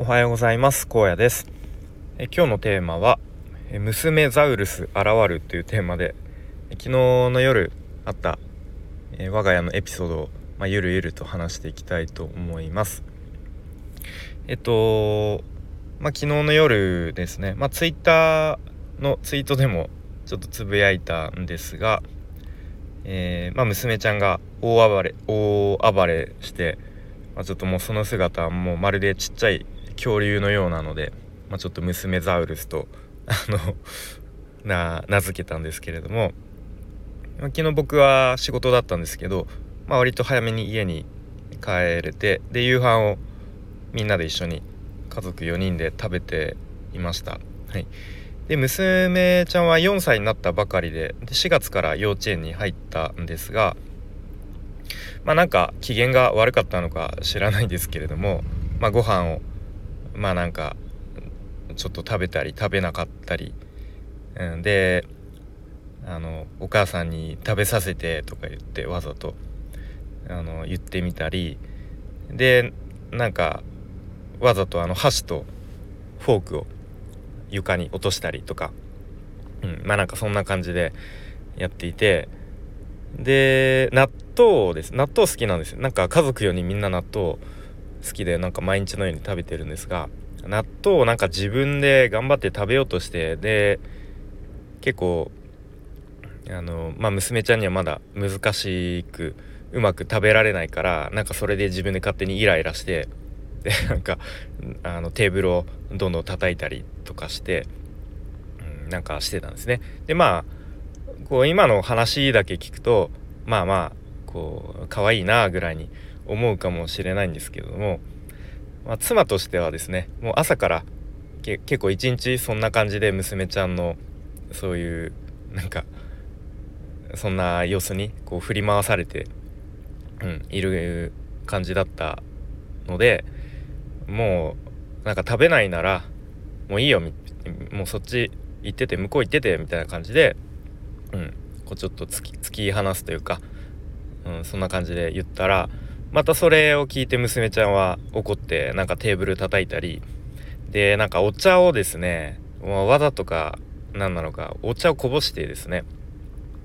おはようございます。荒野です。え今日のテーマは娘ザウルス現るというテーマで昨日の夜あったえ我が家のエピソードを、まあ、ゆるゆると話していきたいと思います。えっとまあ昨日の夜ですね。まあツイッターのツイートでもちょっとつぶやいたんですがえー、まあ、娘ちゃんが大暴れ大暴れして、まあ、ちょっともうその姿はもうまるでちっちゃい恐竜のようなので、まあ、ちょっと娘ザウルスと あのな名付けたんですけれども、昨日僕は仕事だったんですけど、まあ、割と早めに家に帰れてで夕飯をみんなで一緒に家族4人で食べていました。はい、で娘ちゃんは4歳になったばかりでで4月から幼稚園に入ったんですがまあなんか機嫌が悪かったのか知らないですけれども、まあ、ご飯をまあなんかちょっと食べたり食べなかったり、うん、であのお母さんに食べさせてとか言ってわざとあの言ってみたり。でなんかわざとあの箸とフォークを床に落としたりとか、うん、まあなんかそんな感じでやっていて。で納豆です。納豆好きなんですよ。なんか家族4人みんな納豆好きでなんか毎日のように食べてるんですが納豆をなんか自分で頑張って食べようとしてで結構あのまあ娘ちゃんにはまだ難しくうまく食べられないからなんかそれで自分で勝手にイライラしてでなんかあのテーブルをどんどん叩いたりとかして、うん、なんかしてたんですね。でまあこう今の話だけ聞くとまあまあこう可愛いなぐらいに思うかもしれないんですけども、まあ、妻としてはですねもう朝から結構一日そんな感じで娘ちゃんのそういうなんかそんな様子にこう振り回されて、うん、いる感じだったのでもうなんか食べないならもういいよもうそっち行ってて向こう行っててみたいな感じで、うん、こうちょっと突き突き放すというか、うん、そんな感じで言ったらまたそれを聞いて娘ちゃんは怒ってなんかテーブル叩いたり。でなんかお茶をですねわざとか何なのかお茶をこぼしてですね。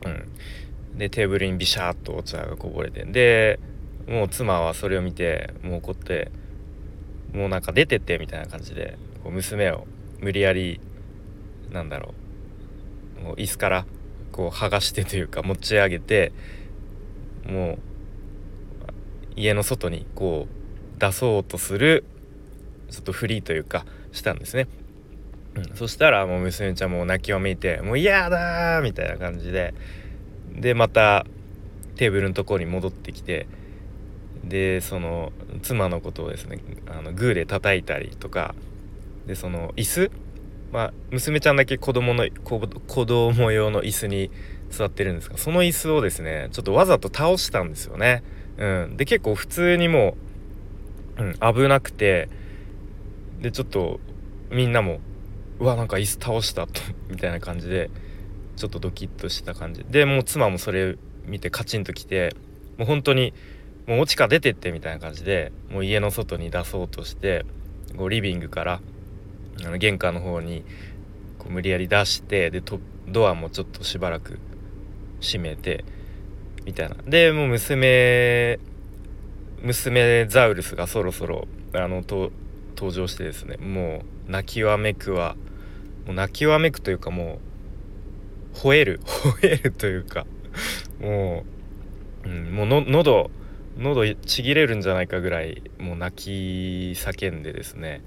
うん。でテーブルにビシャーっとお茶がこぼれて。でもう妻はそれを見てもう怒ってもうなんか出てってみたいな感じでこう娘を無理やりなんだろうもう椅子からこう剥がしてというか持ち上げてもう家の外にこう出そうとするちょっとフリーというかしたんですね。うん、そしたらもう娘ちゃんも泣きわめいて「もう嫌だ!」みたいな感じででまたテーブルのところに戻ってきてでその妻のことをですねあのグーで叩いたりとかでその椅子まあ娘ちゃんだけ子供の子供用の椅子に座ってるんですがその椅子をですねちょっとわざと倒したんですよね。うん、で結構普通にもう、うん、危なくてでちょっとみんなもうわなんか椅子倒したと みたいな感じでちょっとドキッとした感じ。でもう妻もそれ見てカチンときてもう本当にもうおちか出てってみたいな感じでもう家の外に出そうとしてこうリビングからあの玄関の方にこう無理やり出してでドアもちょっとしばらく閉めてみたいな。でもう娘娘ザウルスがそろそろあの登場してですねもう泣きわめくはもう泣きわめくというかもう吠える 吠えるというかもう、うん、もうの喉喉ちぎれるんじゃないかぐらいもう泣き叫んでですね。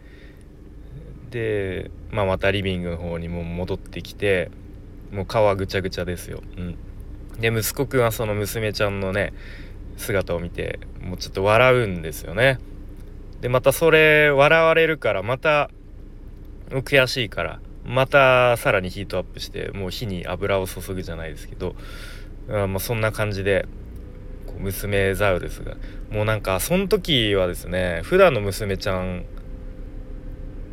で、まあ、またリビングの方にも戻ってきてもう顔はぐちゃぐちゃですよ。うん、で息子くんはその娘ちゃんのね姿を見てもうちょっと笑うんですよね。でまたそれ笑われるからまた悔しいからまたさらにヒートアップしてもう火に油を注ぐじゃないですけどあまあそんな感じで娘ザウルスがもうなんかその時はですね普段の娘ちゃん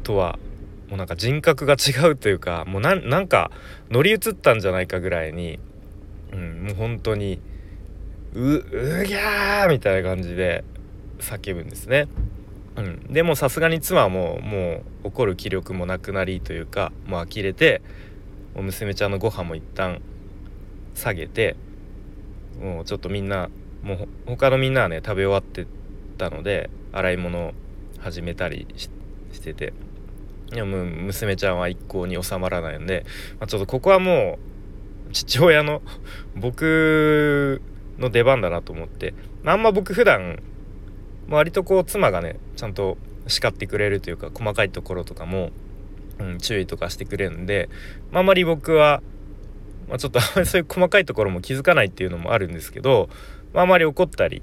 とはもうなんか人格が違うというかもうなんか乗り移ったんじゃないかぐらいに、もう本当にううぎゃーみたいな感じで叫ぶんですね。うん、でもさすがに妻ももう怒る気力もなくなりというかもう呆れてもう娘ちゃんのご飯も一旦下げてもうちょっとみんなもう他のみんなはね食べ終わってたので洗い物を始めたりしてていやも娘ちゃんは一向に収まらないので、まあ、ちょっとここはもう父親の僕の出番だなと思って。あんま僕普段割とこう妻がねちゃんと叱ってくれるというか細かいところとかも、うん、注意とかしてくれるんで、まあ、あまり僕は、まあ、ちょっとあまりそういう細かいところも気づかないっていうのもあるんですけど、まあ、あまり怒ったり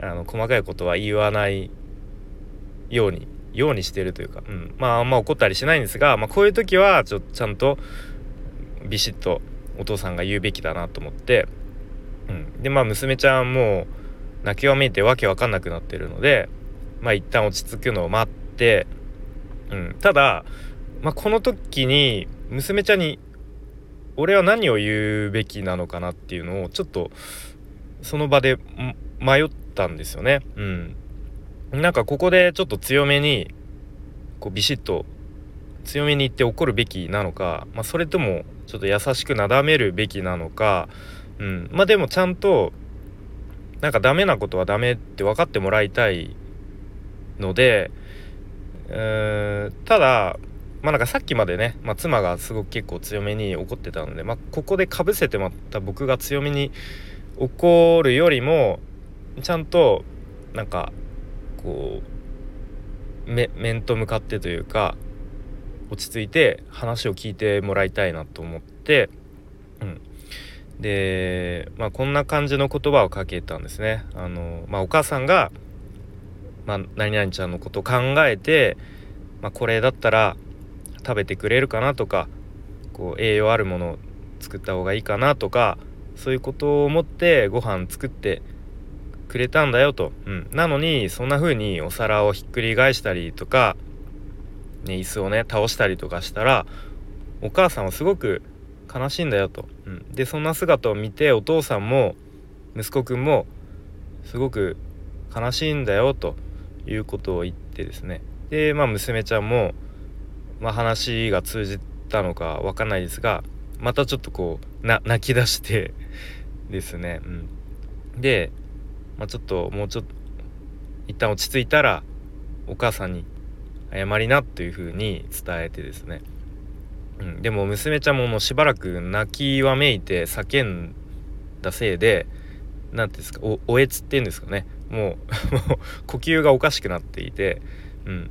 あの細かいことは言わないようにようにしてるというか、うん、まああんま怒ったりしないんですが、まあ、こういう時はちょちゃんとビシッとお父さんが言うべきだなと思って、うん、でまあ娘ちゃんも泣きわめいてわけわかんなくなってるのでまあ一旦落ち着くのを待って、うん、ただ、まあ、この時に娘ちゃんに俺は何を言うべきなのかなっていうのをちょっとその場で迷ったんですよね。うん、なんかここでちょっと強めにこうビシッと強めに言って怒るべきなのか、まあ、それともちょっと優しくなだめるべきなのか、うん、まあでもちゃんとなんかダメなことはダメって分かってもらいたいので、えー、ただまあなんかさっきまでね、まあ、妻がすごく結構強めに怒ってたので、まあ、ここでかぶせてまた僕が強めに怒るよりもちゃんとなんかこう面と向かってというか落ち着いて話を聞いてもらいたいなと思って、うん、で、まあ、こんな感じの言葉をかけたんですね。あのまあ、お母さんが、まあ、何々ちゃんのことを考えて、まあ、これだったら食べてくれるかなとかこう栄養あるものを作った方がいいかなとかそういうことを思ってご飯作ってくれたんだよと、うん、なのにそんな風にお皿をひっくり返したりとか、ね、椅子をね倒したりとかしたらお母さんはすごく悲しいんだよと、うん、でそんな姿を見てお父さんも息子くんもすごく悲しいんだよということを言ってですね。でまあ娘ちゃんも、まあ、話が通じたのか分かんないですがまたちょっとこう泣き出して ですね、うん、でまあ、ちょっともうちょっと一旦落ち着いたらお母さんに謝りなというふうに伝えてですね、うん、でも娘ちゃんももうしばらく泣きわめいて叫んだせいで何ていうんですかおおえつっていうんですかね。もう 呼吸がおかしくなっていて、うん、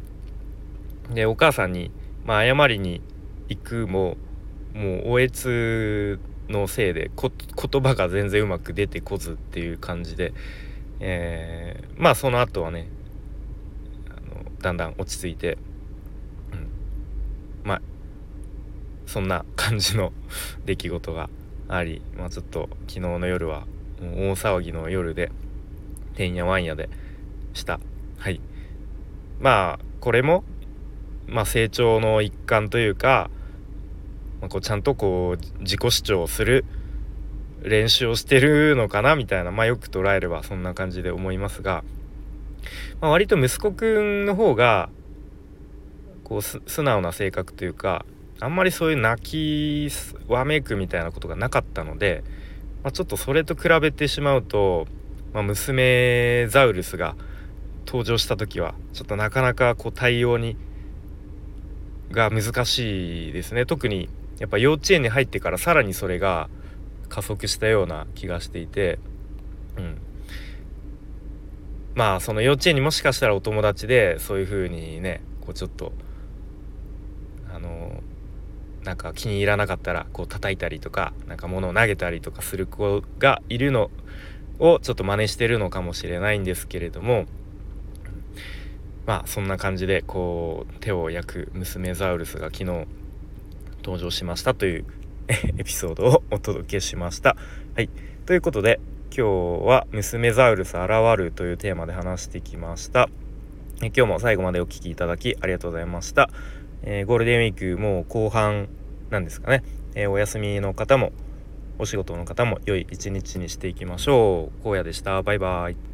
でお母さんに、まあ、謝りに行くももうおえつのせいで言葉が全然うまく出てこずっていう感じでえー、まあその後はねだんだん落ち着いて、うん、まあそんな感じの出来事があり、まあ、ちょっと昨日の夜は大騒ぎの夜でてんやわんやでした。はい。まあこれも、まあ、成長の一環というか、まあ、こうちゃんとこう自己主張する練習をしてるのかなみたいなまあよく捉えればそんな感じで思いますが、まあ、割と息子くんの方がこう素直な性格というかあんまりそういう泣きわめくみたいなことがなかったので、まあ、ちょっとそれと比べてしまうと、まあ、娘ザウルスが登場した時はちょっとなかなかこう対応にが難しいですね。特にやっぱ幼稚園に入ってからさらにそれが加速したような気がしていて、うん、まあその幼稚園にもしかしたらお友達でそういう風にねこうちょっとあのなんか気に入らなかったらこう叩いたりとかなんか物を投げたりとかする子がいるのをちょっと真似してるのかもしれないんですけれどもまあそんな感じでこう手を焼く娘ザウルスが昨日登場しましたというエピソードをお届けしました。はい、ということで今日は「娘ザウルス現る」というテーマで話してきました。今日も最後までお聴きいただきありがとうございました。えー、ゴールデンウィークもう後半なんですかね、えー、お休みの方もお仕事の方も良い一日にしていきましょう。荒野でした。バイバイ。